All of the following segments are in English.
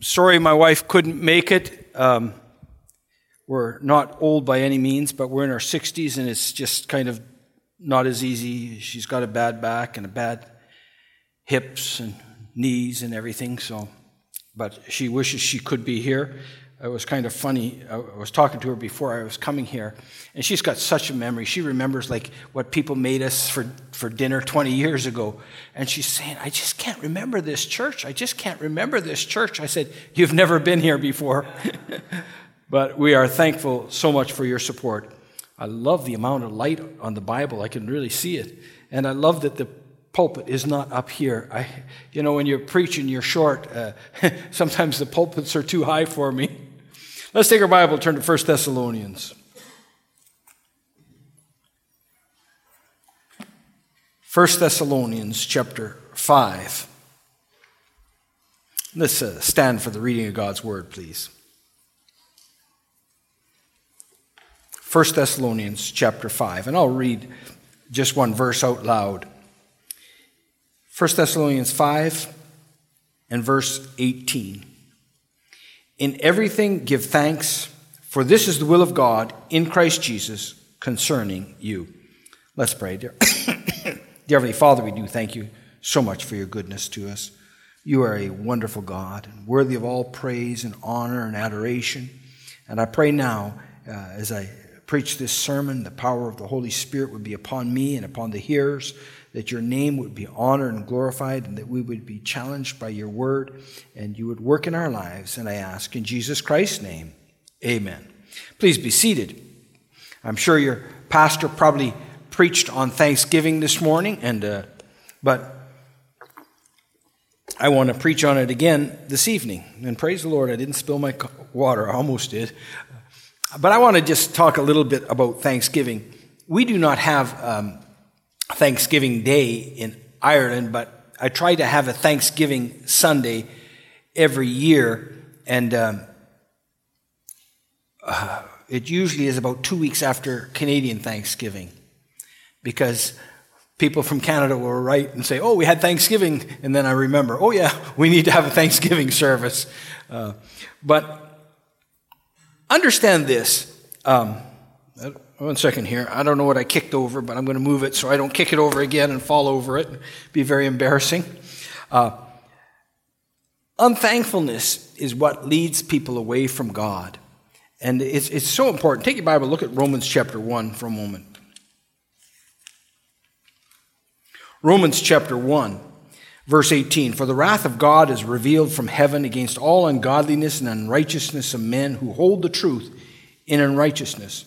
Sorry my wife couldn't make it. Um, we're not old by any means, but we're in our 60s and it's just kind of not as easy. She's got a bad back and a bad hips and knees and everything, so but she wishes she could be here. It was kind of funny. I was talking to her before I was coming here, and she's got such a memory. She remembers like what people made us for, for dinner 20 years ago. And she's saying, I just can't remember this church. I just can't remember this church. I said, You've never been here before. but we are thankful so much for your support. I love the amount of light on the Bible. I can really see it. And I love that the pulpit is not up here. I, you know, when you're preaching, you're short. Uh, sometimes the pulpits are too high for me. Let's take our Bible, turn to 1 Thessalonians. 1 Thessalonians chapter 5. Let's uh, stand for the reading of God's word, please. 1 Thessalonians chapter 5, and I'll read just one verse out loud. 1 Thessalonians 5 and verse 18. In everything give thanks, for this is the will of God in Christ Jesus concerning you. Let's pray, dear. dear Heavenly Father, we do thank you so much for your goodness to us. You are a wonderful God, and worthy of all praise and honor and adoration. And I pray now, uh, as I preach this sermon, the power of the Holy Spirit would be upon me and upon the hearers that your name would be honored and glorified, and that we would be challenged by your word, and you would work in our lives. And I ask in Jesus Christ's name, amen. Please be seated. I'm sure your pastor probably preached on Thanksgiving this morning, and uh, but I want to preach on it again this evening. And praise the Lord, I didn't spill my water. I almost did. But I want to just talk a little bit about Thanksgiving. We do not have um, Thanksgiving Day in Ireland, but I try to have a Thanksgiving Sunday every year, and um, uh, it usually is about two weeks after Canadian Thanksgiving, because people from Canada will write and say, "Oh, we had Thanksgiving," and then I remember, "Oh yeah, we need to have a Thanksgiving service." Uh, but understand this. Um, one second here. I don't know what I kicked over, but I'm going to move it so I don't kick it over again and fall over it. It'd be very embarrassing. Uh, unthankfulness is what leads people away from God. And it's, it's so important. Take your Bible, look at Romans chapter 1 for a moment. Romans chapter 1, verse 18 For the wrath of God is revealed from heaven against all ungodliness and unrighteousness of men who hold the truth in unrighteousness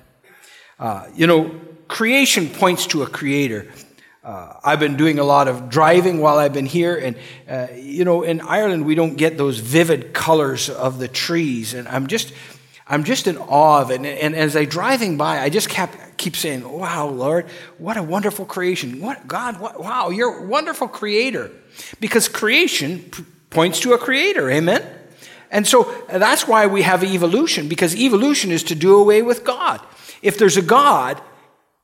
Uh, you know, creation points to a creator. Uh, I've been doing a lot of driving while I've been here, and uh, you know, in Ireland we don't get those vivid colors of the trees, and I'm just, I'm just in awe of it. And, and as I driving by, I just kept keep saying, "Wow, Lord, what a wonderful creation! What God, what, wow, you're a wonderful creator," because creation p- points to a creator. Amen. And so that's why we have evolution, because evolution is to do away with God. If there's a God,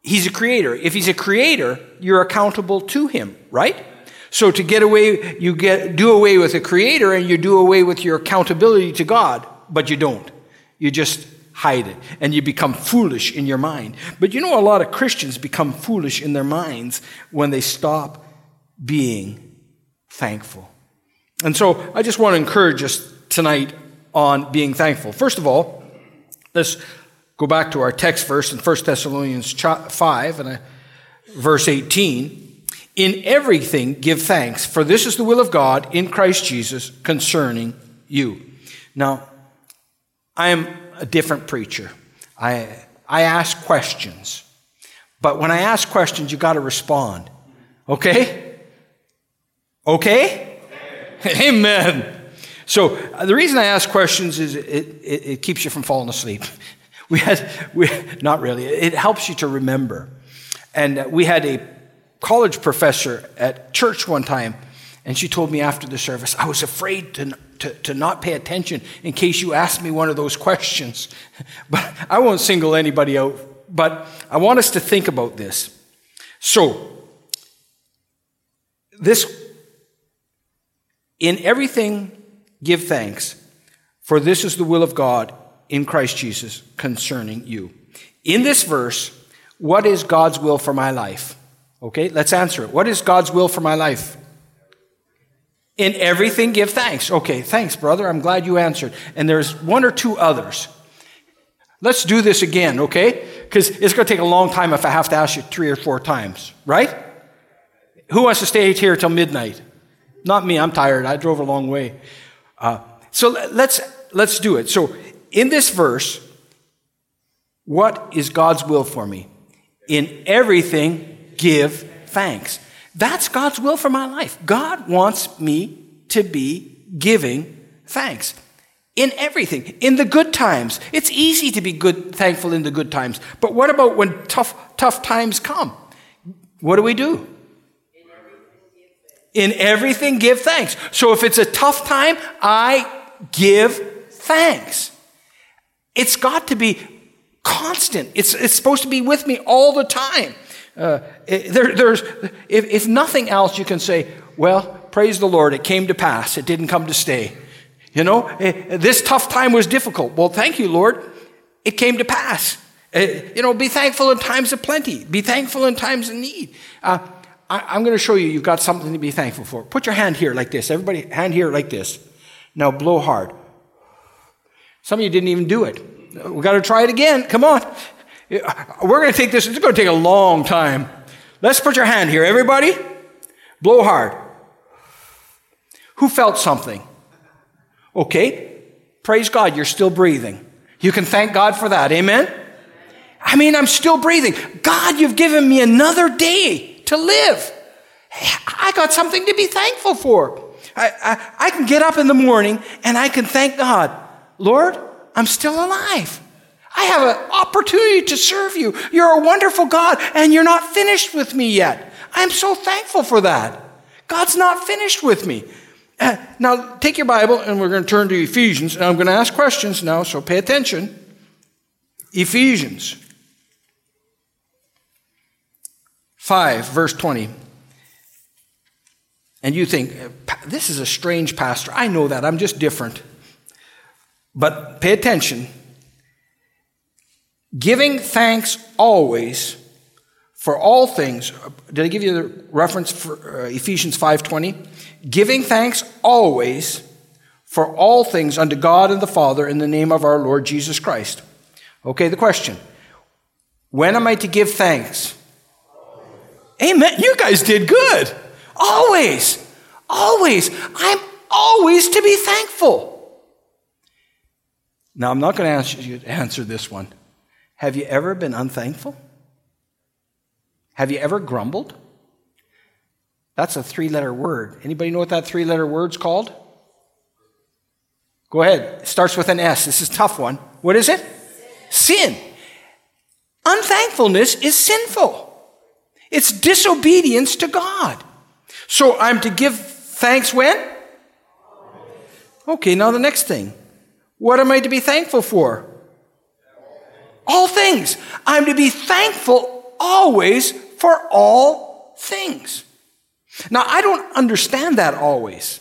he's a creator. If he's a creator, you're accountable to him, right? So to get away, you get do away with a creator and you do away with your accountability to God, but you don't. You just hide it and you become foolish in your mind. But you know a lot of Christians become foolish in their minds when they stop being thankful. And so I just want to encourage us tonight on being thankful. First of all, let's Go back to our text verse in 1 Thessalonians 5 and uh, verse 18. In everything give thanks, for this is the will of God in Christ Jesus concerning you. Now, I am a different preacher. I, I ask questions. But when I ask questions, you got to respond. Okay? Okay? Amen. So uh, the reason I ask questions is it, it, it keeps you from falling asleep. We had, we, not really, it helps you to remember. And uh, we had a college professor at church one time, and she told me after the service, I was afraid to, to, to not pay attention in case you asked me one of those questions. But I won't single anybody out, but I want us to think about this. So, this, in everything, give thanks, for this is the will of God in Christ Jesus concerning you. In this verse, what is God's will for my life? Okay, let's answer it. What is God's will for my life? In everything, give thanks. Okay, thanks, brother. I'm glad you answered. And there's one or two others. Let's do this again, okay? Because it's going to take a long time if I have to ask you three or four times, right? Who wants to stay here till midnight? Not me. I'm tired. I drove a long way. Uh, so let's let's do it. So in this verse, what is God's will for me? In everything, give thanks. That's God's will for my life. God wants me to be giving thanks in everything, in the good times. It's easy to be good, thankful in the good times. But what about when tough, tough times come? What do we do? In everything, give thanks. So if it's a tough time, I give thanks. It's got to be constant. It's, it's supposed to be with me all the time. Uh, there, there's, if, if nothing else, you can say, well, praise the Lord, it came to pass. It didn't come to stay. You know, eh, this tough time was difficult. Well, thank you, Lord. It came to pass. Uh, you know, be thankful in times of plenty. Be thankful in times of need. Uh, I, am going to show you you've got something to be thankful for. Put your hand here like this. Everybody, hand here like this. Now blow hard. Some of you didn't even do it. We've got to try it again. Come on. We're going to take this, it's going to take a long time. Let's put your hand here, everybody. Blow hard. Who felt something? Okay. Praise God, you're still breathing. You can thank God for that. Amen? I mean, I'm still breathing. God, you've given me another day to live. I got something to be thankful for. I, I, I can get up in the morning and I can thank God. Lord, I'm still alive. I have an opportunity to serve you. You're a wonderful God, and you're not finished with me yet. I'm so thankful for that. God's not finished with me. Uh, now, take your Bible, and we're going to turn to Ephesians, and I'm going to ask questions now, so pay attention. Ephesians 5, verse 20. And you think, this is a strange pastor. I know that. I'm just different. But pay attention. Giving thanks always for all things. Did I give you the reference for uh, Ephesians 5:20? Giving thanks always for all things unto God and the Father in the name of our Lord Jesus Christ. Okay, the question. When am I to give thanks? Amen. You guys did good. Always. Always. I'm always to be thankful. Now, I'm not going to ask you to answer this one. Have you ever been unthankful? Have you ever grumbled? That's a three letter word. Anybody know what that three letter word's called? Go ahead. It starts with an S. This is a tough one. What is it? Sin. Sin. Unthankfulness is sinful. It's disobedience to God. So I'm to give thanks when? Okay, now the next thing. What am I to be thankful for? All things. I'm to be thankful always for all things. Now, I don't understand that always,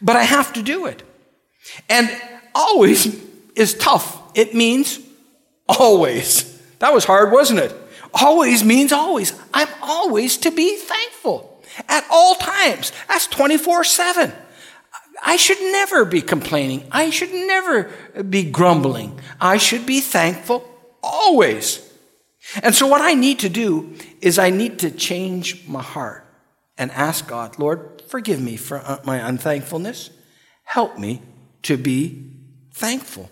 but I have to do it. And always is tough. It means always. That was hard, wasn't it? Always means always. I'm always to be thankful at all times. That's 24 7. I should never be complaining. I should never be grumbling. I should be thankful always. And so, what I need to do is I need to change my heart and ask God, Lord, forgive me for uh, my unthankfulness. Help me to be thankful.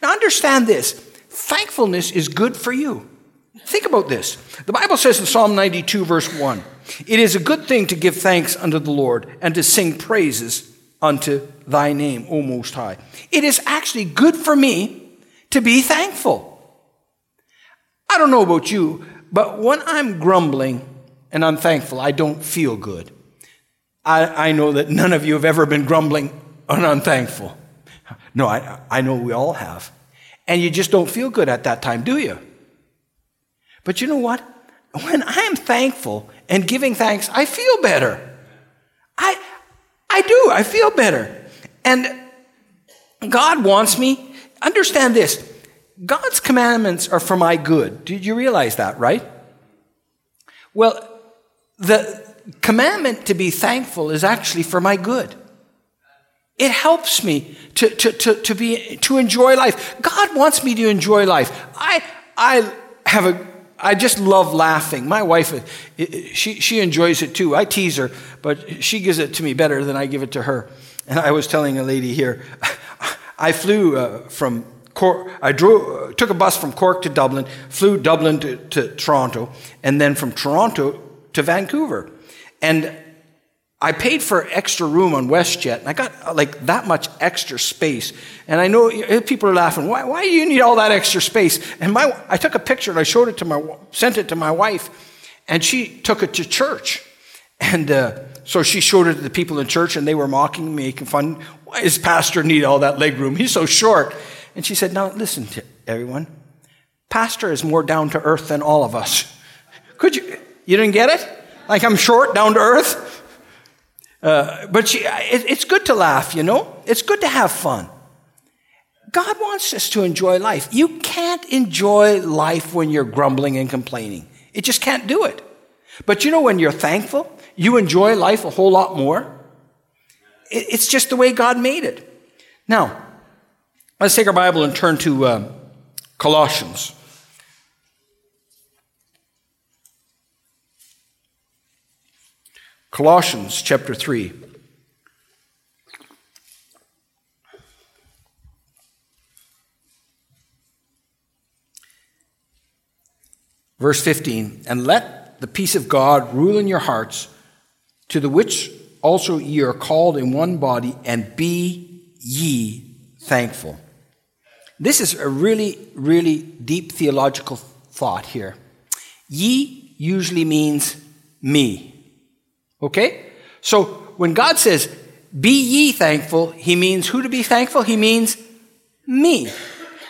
Now, understand this thankfulness is good for you. Think about this. The Bible says in Psalm 92, verse 1 It is a good thing to give thanks unto the Lord and to sing praises unto thy name, O Most High. It is actually good for me to be thankful. I don't know about you, but when I'm grumbling and unthankful, I don't feel good. I, I know that none of you have ever been grumbling and unthankful. No, I, I know we all have. And you just don't feel good at that time, do you? But you know what? When I'm thankful and giving thanks, I feel better. I, I do. I feel better. And God wants me, understand this God's commandments are for my good. Did you realize that, right? Well, the commandment to be thankful is actually for my good. It helps me to, to, to, to, be, to enjoy life. God wants me to enjoy life. I, I have a, I just love laughing. My wife, she, she enjoys it too. I tease her, but she gives it to me better than I give it to her. And I was telling a lady here, I flew uh, from Cork, I drove, took a bus from Cork to Dublin, flew Dublin to, to Toronto, and then from Toronto to Vancouver. And I paid for extra room on WestJet, and I got uh, like that much extra space. And I know people are laughing. Why, why do you need all that extra space? And my, I took a picture and I showed it to my, sent it to my wife, and she took it to church. And uh, so she showed it to the people in church, and they were mocking me, making fun. Why does pastor need all that leg room? He's so short. And she said, Now listen to everyone. Pastor is more down to earth than all of us. Could you? You didn't get it? Like I'm short, down to earth? Uh, but she, it, it's good to laugh, you know? It's good to have fun. God wants us to enjoy life. You can't enjoy life when you're grumbling and complaining. It just can't do it. But you know, when you're thankful, you enjoy life a whole lot more. It, it's just the way God made it. Now, Let's take our Bible and turn to uh, Colossians. Colossians chapter 3. Verse 15, and let the peace of God rule in your hearts, to the which also ye are called in one body, and be ye thankful. This is a really, really deep theological thought here. Ye usually means me. Okay? So when God says, be ye thankful, he means who to be thankful? He means me.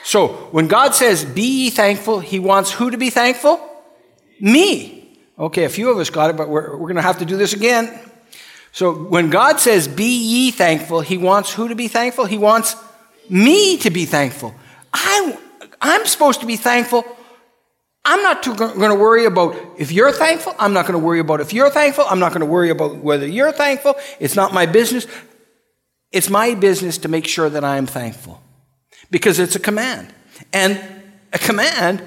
So when God says, be ye thankful, he wants who to be thankful? Me. Okay, a few of us got it, but we're, we're going to have to do this again. So when God says, be ye thankful, he wants who to be thankful? He wants me to be thankful. I, I'm supposed to be thankful. I'm not going to worry about if you're thankful. I'm not going to worry about if you're thankful. I'm not going to worry about whether you're thankful. It's not my business. It's my business to make sure that I am thankful because it's a command. And a command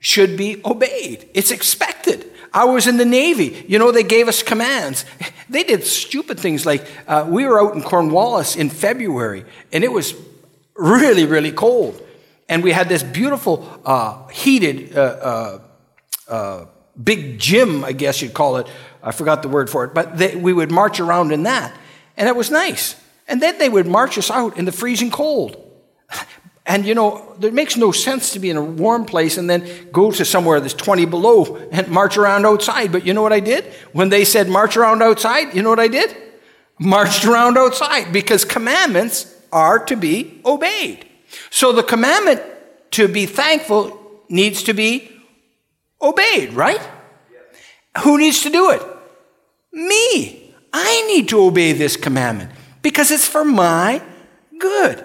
should be obeyed. It's expected. I was in the Navy. You know, they gave us commands. They did stupid things like uh, we were out in Cornwallis in February, and it was really, really cold. And we had this beautiful, uh, heated, uh, uh, uh, big gym, I guess you'd call it. I forgot the word for it, but they, we would march around in that. And it was nice. And then they would march us out in the freezing cold. And you know, it makes no sense to be in a warm place and then go to somewhere that's 20 below and march around outside. But you know what I did? When they said march around outside, you know what I did? Marched around outside because commandments are to be obeyed. So the commandment to be thankful needs to be obeyed, right? Who needs to do it? Me. I need to obey this commandment because it's for my good.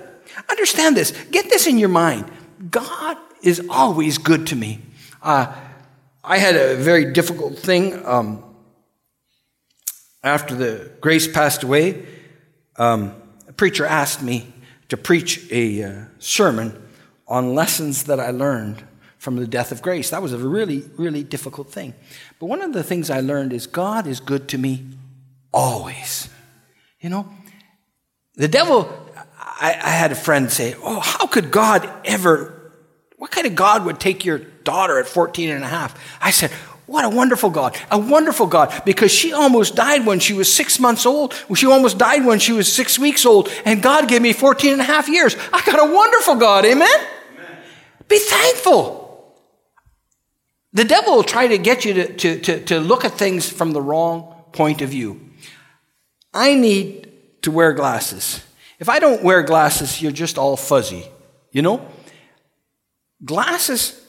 Understand this. Get this in your mind. God is always good to me. Uh, I had a very difficult thing um, after the Grace passed away. Um, preacher asked me to preach a uh, sermon on lessons that I learned from the death of grace. That was a really, really difficult thing. But one of the things I learned is God is good to me always. You know, the devil, I, I had a friend say, Oh, how could God ever, what kind of God would take your daughter at 14 and a half? I said, What a wonderful God. A wonderful God because she almost died when she was six months old. She almost died when she was six weeks old. And God gave me 14 and a half years. I got a wonderful God. Amen? Amen. Be thankful. The devil will try to get you to, to, to, to look at things from the wrong point of view. I need to wear glasses. If I don't wear glasses, you're just all fuzzy. You know? Glasses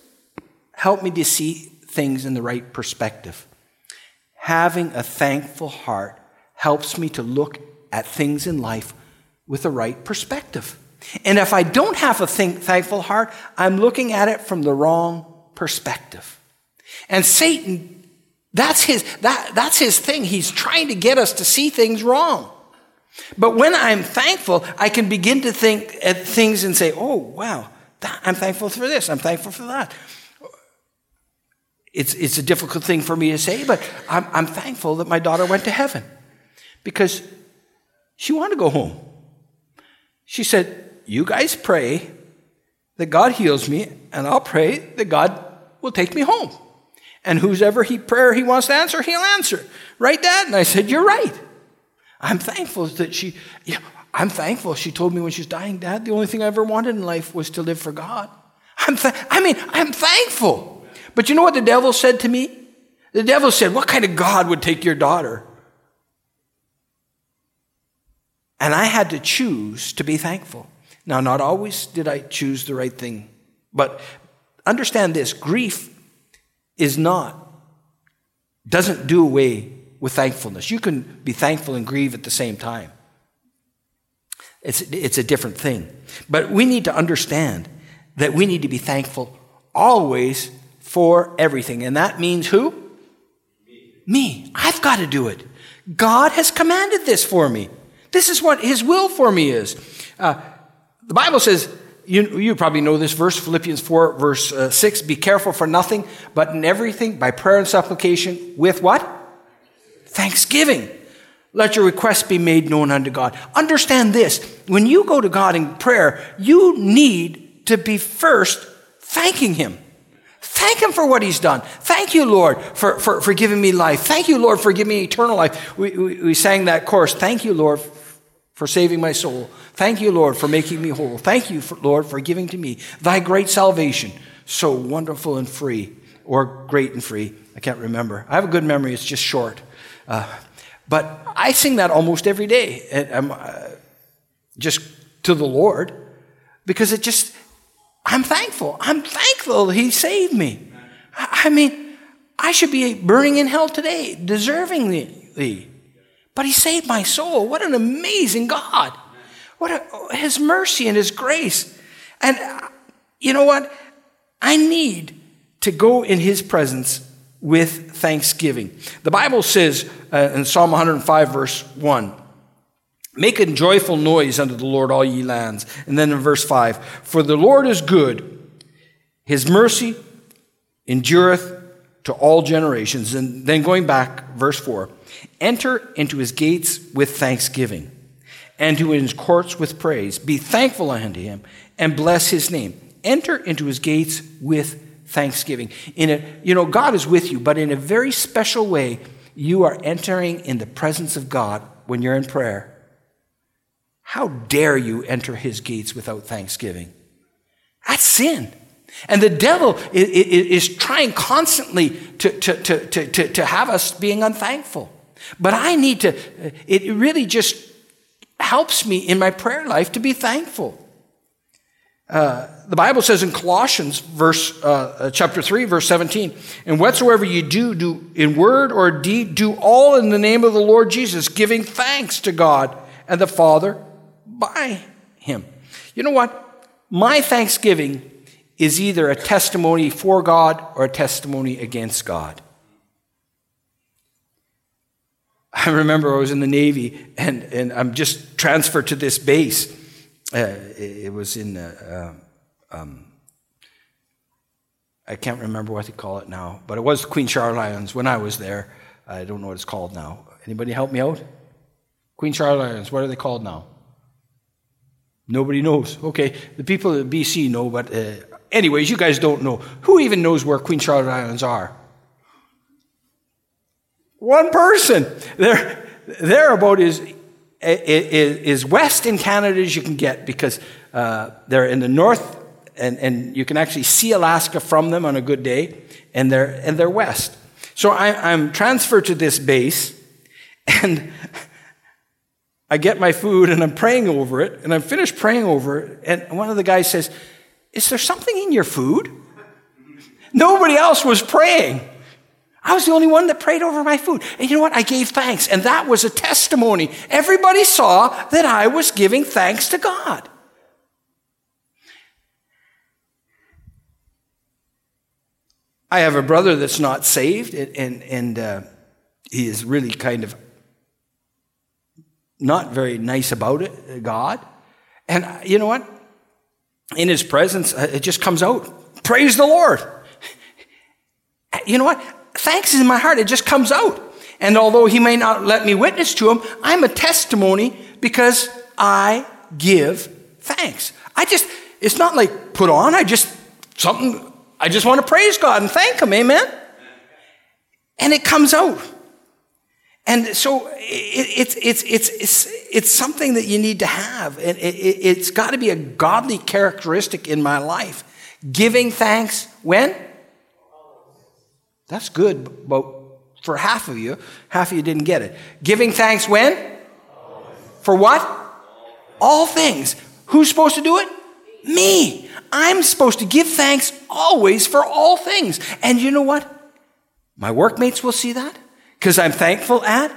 help me to see things in the right perspective. Having a thankful heart helps me to look at things in life with the right perspective. And if I don't have a think, thankful heart, I'm looking at it from the wrong perspective. And Satan, that's his, that, that's his thing. He's trying to get us to see things wrong. But when I'm thankful, I can begin to think at things and say, oh, wow, I'm thankful for this, I'm thankful for that. It's, it's a difficult thing for me to say, but I'm, I'm thankful that my daughter went to heaven because she wanted to go home. She said, You guys pray that God heals me, and I'll pray that God will take me home. And whose ever he prayer he wants to answer, he'll answer. Right, Dad? And I said, You're right. I'm thankful that she, yeah, I'm thankful. She told me when she was dying, Dad, the only thing I ever wanted in life was to live for God. I'm th- I mean, I'm thankful. But you know what the devil said to me? The devil said, What kind of God would take your daughter? And I had to choose to be thankful. Now, not always did I choose the right thing, but understand this grief is not, doesn't do away with thankfulness. You can be thankful and grieve at the same time. It's, it's a different thing. But we need to understand that we need to be thankful always for everything. And that means who? Me. me. I've got to do it. God has commanded this for me. This is what His will for me is. Uh, the Bible says, you, you probably know this verse, Philippians 4, verse uh, 6 Be careful for nothing, but in everything, by prayer and supplication, with what? Thanksgiving. Let your requests be made known unto God. Understand this when you go to God in prayer, you need to be first thanking Him. Thank Him for what He's done. Thank you, Lord, for, for, for giving me life. Thank you, Lord, for giving me eternal life. We, we, we sang that chorus. Thank you, Lord, for saving my soul. Thank you, Lord, for making me whole. Thank you, for, Lord, for giving to me thy great salvation, so wonderful and free, or great and free. I can't remember. I have a good memory, it's just short. Uh, but I sing that almost every day, uh, just to the Lord, because it just, I'm thankful. I'm thankful He saved me. I, mean, I should be burning in hell today, deservingly. But He saved my soul. What an amazing God. What a, His mercy and His grace. And uh, you know what? I need to go in His presence with thanksgiving. The Bible says uh, in Psalm 105, verse 1, Make a joyful noise unto the Lord, all ye lands. And then in verse 5, For the Lord is good, his mercy endureth to all generations. And then going back, verse 4, Enter into his gates with thanksgiving, and to his courts with praise. Be thankful unto him, and bless his name. Enter into his gates with thanksgiving. In a, you know, God is with you, but in a very special way, you are entering in the presence of God when you're in prayer. How dare you enter his gates without thanksgiving? That's sin. And the devil is, trying constantly to, to, to, to, to have us being unthankful. But I need to, it really just helps me in my prayer life to be thankful. Uh, the Bible says in Colossians, verse uh, uh, chapter three, verse seventeen, and whatsoever you do, do in word or deed, do all in the name of the Lord Jesus, giving thanks to God and the Father by Him. You know what? My thanksgiving is either a testimony for God or a testimony against God. I remember I was in the Navy and, and I'm just transferred to this base uh, it was in, uh, um, I can't remember what they call it now, but it was Queen Charlotte Islands when I was there. I don't know what it's called now. Anybody help me out? Queen Charlotte Islands, what are they called now? Nobody knows. Okay, the people at BC know, but uh, anyways, you guys don't know. Who even knows where Queen Charlotte Islands are? One person. They're, they're about as, as west in Canada as you can get because uh, they're in the north and, and you can actually see Alaska from them on a good day, and they're, and they're west. So I, I'm transferred to this base, and I get my food and I'm praying over it, and I'm finished praying over it, and one of the guys says, Is there something in your food? Nobody else was praying. I was the only one that prayed over my food. And you know what? I gave thanks. And that was a testimony. Everybody saw that I was giving thanks to God. I have a brother that's not saved, and, and uh, he is really kind of not very nice about it, God. And uh, you know what? In his presence, uh, it just comes out. Praise the Lord. You know what? Thanks is in my heart. It just comes out. And although he may not let me witness to him, I'm a testimony because I give thanks. I just, it's not like put on. I just, something, I just want to praise God and thank him. Amen? And it comes out. And so it, it's, it's, it's, it's, it's something that you need to have. It, it, it's got to be a godly characteristic in my life. Giving thanks when? That's good, but for half of you, half of you didn't get it. Giving thanks when? For what? All things. Who's supposed to do it? Me. I'm supposed to give thanks always for all things. And you know what? My workmates will see that because I'm thankful at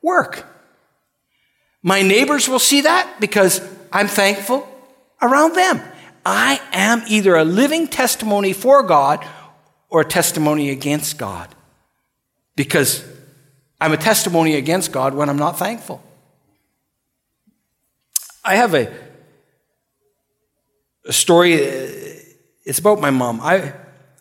work. My neighbors will see that because I'm thankful around them. I am either a living testimony for God or a testimony against God. Because I'm a testimony against God when I'm not thankful. I have a, a story, uh, it's about my mom. I,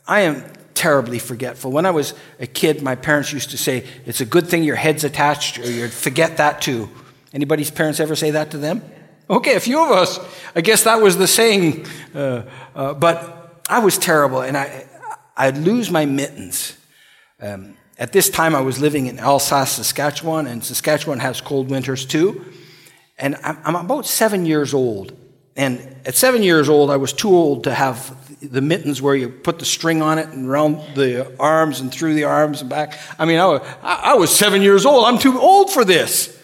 I am terribly forgetful. When I was a kid, my parents used to say, It's a good thing your head's attached or you'd forget that too. Anybody's parents ever say that to them? Okay, a few of us. I guess that was the saying. Uh, uh, but I was terrible, and I, I'd lose my mittens. Um, at this time, I was living in Alsask, Saskatchewan, and Saskatchewan has cold winters too. And I'm, I'm about seven years old. And at seven years old, I was too old to have the mittens where you put the string on it and around the arms and through the arms and back. I mean, I was, I was seven years old. I'm too old for this.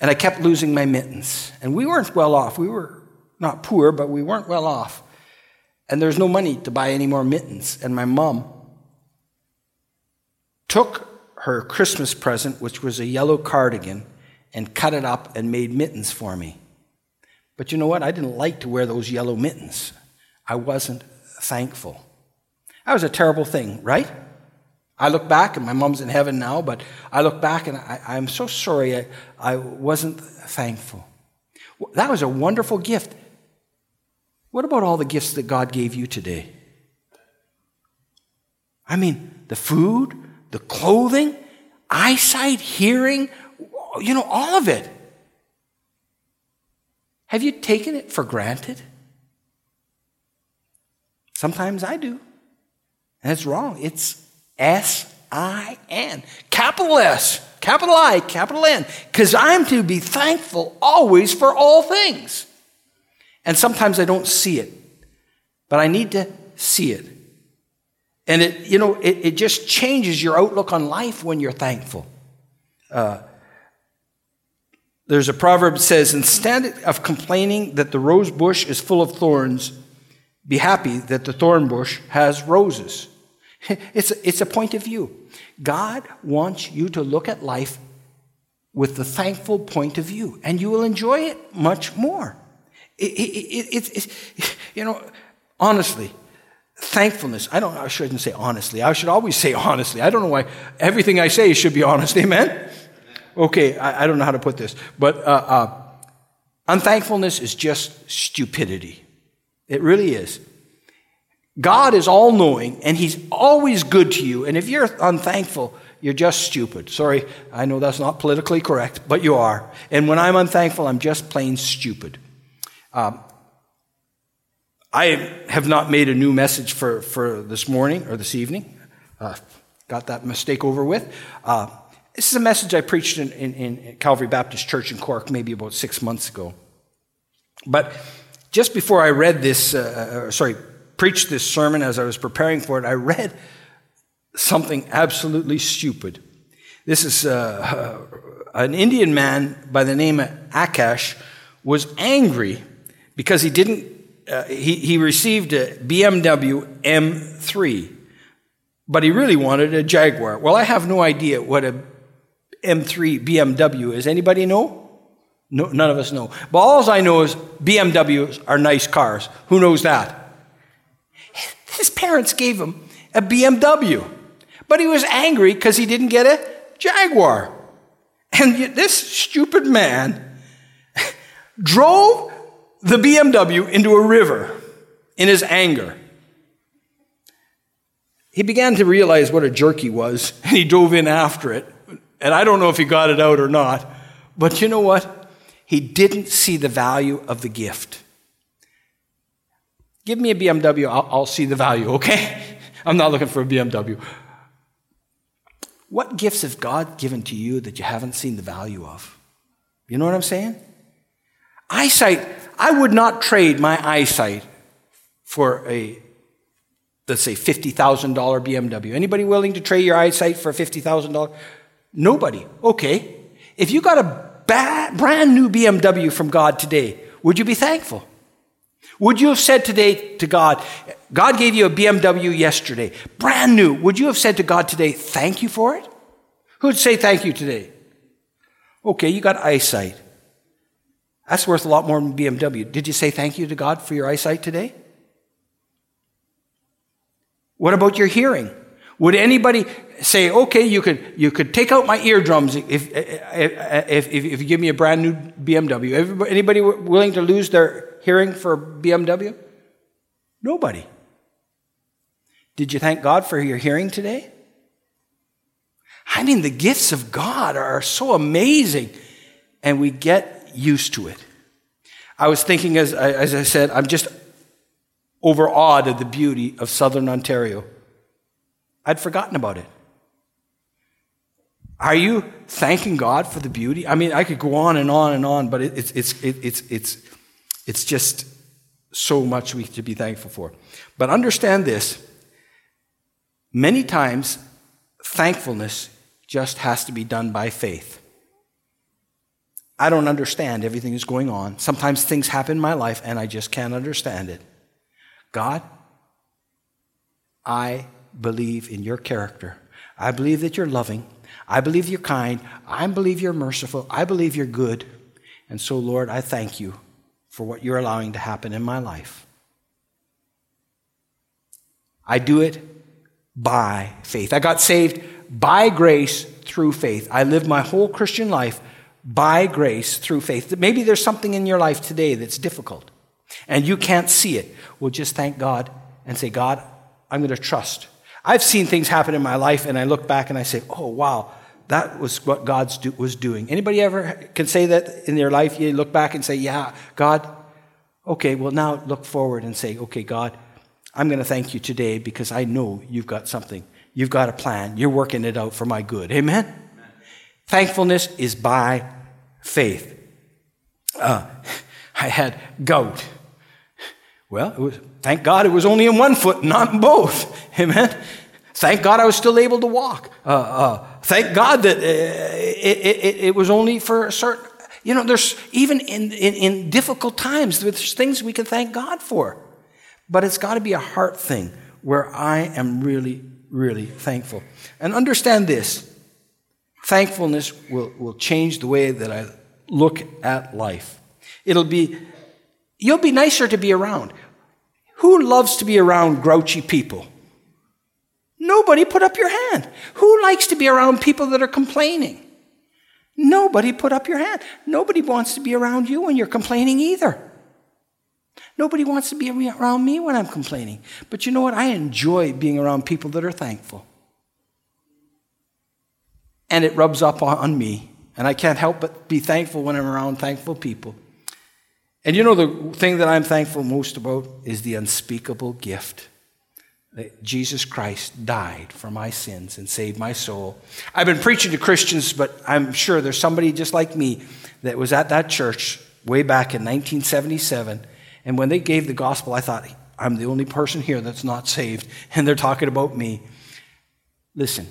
And I kept losing my mittens. And we weren't well off. We were not poor, but we weren't well off and there's no money to buy any more mittens. And my mom took her Christmas present, which was a yellow cardigan, and cut it up and made mittens for me. But you know what? I didn't like to wear those yellow mittens. I wasn't thankful. That was a terrible thing, right? I look back, and my mom's in heaven now, but I look back and I, am so sorry I, I wasn't thankful. That was a wonderful gift. What about all the gifts that God gave you today? I mean, the food, the clothing, eyesight, hearing, you know, all of it. Have you taken it for granted? Sometimes I do. And it's wrong. It's S I N. Capital S, capital I, capital N. Because I'm to be thankful always for all things. And sometimes I don't see it, but I need to see it. And it, you know, it, it just changes your outlook on life when you're thankful. Uh, there's a proverb that says, instead of complaining that the rose bush is full of thorns, be happy that the thorn bush has roses. It's a, it's a point of view. God wants you to look at life with the thankful point of view, and you will enjoy it much more. It, it, it, it, you know, honestly, thankfulness. I don't. I shouldn't say honestly. I should always say honestly. I don't know why everything I say should be honest. Amen. Okay, I, I don't know how to put this, but uh, uh, unthankfulness is just stupidity. It really is. God is all knowing and He's always good to you. And if you're unthankful, you're just stupid. Sorry, I know that's not politically correct, but you are. And when I'm unthankful, I'm just plain stupid. Um, I have not made a new message for, for this morning or this evening. Uh, got that mistake over with. Uh, this is a message I preached in, in, in Calvary Baptist Church in Cork maybe about six months ago. But just before I read this, uh, uh sorry, preached this sermon as I was preparing for it, I read something absolutely stupid. This is uh, an Indian man by the name of Akash was angry because he didn't, uh, he, he received a BMW M3, but he really wanted a Jaguar. Well, I have no idea what a M3 BMW is. Anybody know? No, none of us know. But all I know is BMWs are nice cars. Who knows that? His parents gave him a BMW, but he was angry because he didn't get a Jaguar. And this stupid man drove the BMW into a river in his anger. He began to realize what a jerk he was, and he dove in after it. And I don't know if he got it out or not, but you know what? He didn't see the value of the gift. Give me a BMW, I'll, I'll see the value, okay? I'm not looking for a BMW. What gifts has God given to you that you haven't seen the value of? You know what I'm saying? Eyesight, I would not trade my eyesight for a, let's say, $50,000 BMW. Anybody willing to trade your eyesight for $50,000? Nobody. Okay. If you got a brand new BMW from God today, would you be thankful? Would you have said today to God, God gave you a BMW yesterday, brand new. Would you have said to God today, thank you for it? Who'd say thank you today? Okay, you got eyesight. That's worth a lot more than BMW. Did you say thank you to God for your eyesight today? What about your hearing? Would anybody say, okay, you could, you could take out my eardrums if, if, if, if you give me a brand new BMW? Anybody willing to lose their hearing for a BMW? Nobody. Did you thank God for your hearing today? I mean, the gifts of God are so amazing, and we get used to it. I was thinking, as, as I said, I'm just overawed at the beauty of southern Ontario. I'd forgotten about it. Are you thanking God for the beauty? I mean, I could go on and on and on, but it's, it's, it's, it's, it's just so much we to be thankful for. But understand this many times, thankfulness just has to be done by faith. I don't understand everything that's going on. Sometimes things happen in my life and I just can't understand it. God, I believe in your character. I believe that you're loving. I believe you're kind. I believe you're merciful. I believe you're good. And so, Lord, I thank you for what you're allowing to happen in my life. I do it by faith. I got saved by grace through faith. I live my whole Christian life by grace through faith. Maybe there's something in your life today that's difficult and you can't see it. Well, just thank God and say, God, I'm going to trust. I've seen things happen in my life and I look back and I say, oh, wow, that was what God was doing. Anybody ever can say that in their life? You look back and say, yeah, God, okay, well, now look forward and say, okay, God, I'm going to thank you today because I know you've got something You've got a plan. You're working it out for my good. Amen? Amen. Thankfulness is by faith. Uh, I had gout. Well, was, thank God it was only in one foot, not in both. Amen? Thank God I was still able to walk. Uh, uh, thank God that uh, it, it, it, was only for a certain, you know, there's even in, in, in difficult times, there's things we can thank God for. But it's got to be a heart thing where I am really really thankful. And understand this thankfulness will, will change the way that I look at life. It'll be, you'll be nicer to be around. Who loves to be around grouchy people? Nobody put up your hand. Who likes to be around people that are complaining? Nobody put up your hand. Nobody wants to be around you when you're complaining either. Nobody wants to be around me when I'm complaining. But you know what? I enjoy being around people that are thankful. And it rubs up on me. And I can't help but be thankful when I'm around thankful people. And you know, the thing that I'm thankful most about is the unspeakable gift that Jesus Christ died for my sins and saved my soul. I've been preaching to Christians, but I'm sure there's somebody just like me that was at that church way back in 1977. And when they gave the gospel, I thought, I'm the only person here that's not saved, and they're talking about me. Listen,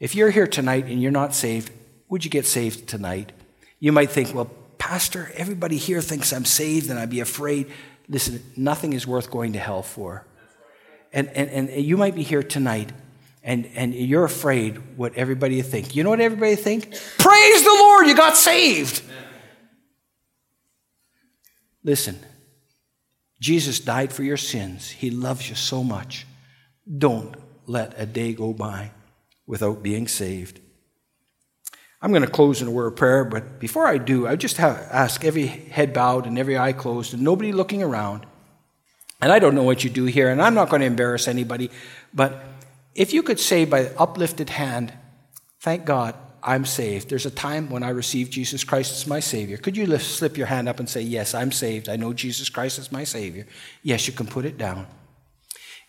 if you're here tonight and you're not saved, would you get saved tonight? You might think, well, Pastor, everybody here thinks I'm saved and I'd be afraid. Listen, nothing is worth going to hell for. And, and, and you might be here tonight and, and you're afraid what everybody think. You know what everybody think? Praise the Lord, you got saved. Listen, Jesus died for your sins. He loves you so much. Don't let a day go by without being saved. I'm going to close in a word of prayer, but before I do, I just have, ask every head bowed and every eye closed and nobody looking around. And I don't know what you do here, and I'm not going to embarrass anybody, but if you could say by uplifted hand, thank God, I'm saved. There's a time when I received Jesus Christ as my Savior. Could you lift, slip your hand up and say, Yes, I'm saved. I know Jesus Christ is my Savior. Yes, you can put it down.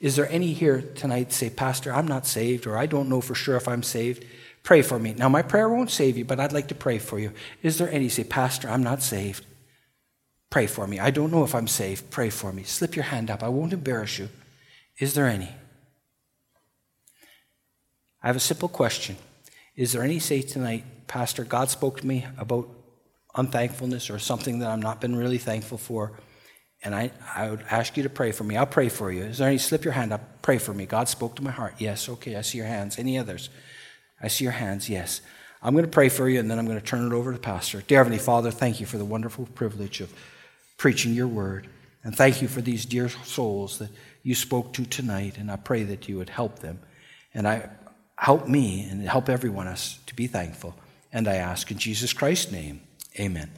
Is there any here tonight say, Pastor, I'm not saved, or I don't know for sure if I'm saved? Pray for me. Now, my prayer won't save you, but I'd like to pray for you. Is there any say, Pastor, I'm not saved? Pray for me. I don't know if I'm saved. Pray for me. Slip your hand up. I won't embarrass you. Is there any? I have a simple question. Is there any say tonight, Pastor, God spoke to me about unthankfulness or something that I'm not been really thankful for? And I, I would ask you to pray for me. I'll pray for you. Is there any? Slip your hand up. Pray for me. God spoke to my heart. Yes. Okay. I see your hands. Any others? I see your hands. Yes. I'm going to pray for you and then I'm going to turn it over to the pastor. Dear Heavenly Father, thank you for the wonderful privilege of preaching your word. And thank you for these dear souls that you spoke to tonight. And I pray that you would help them. And I help me and help everyone us to be thankful. And I ask in Jesus Christ's name, amen.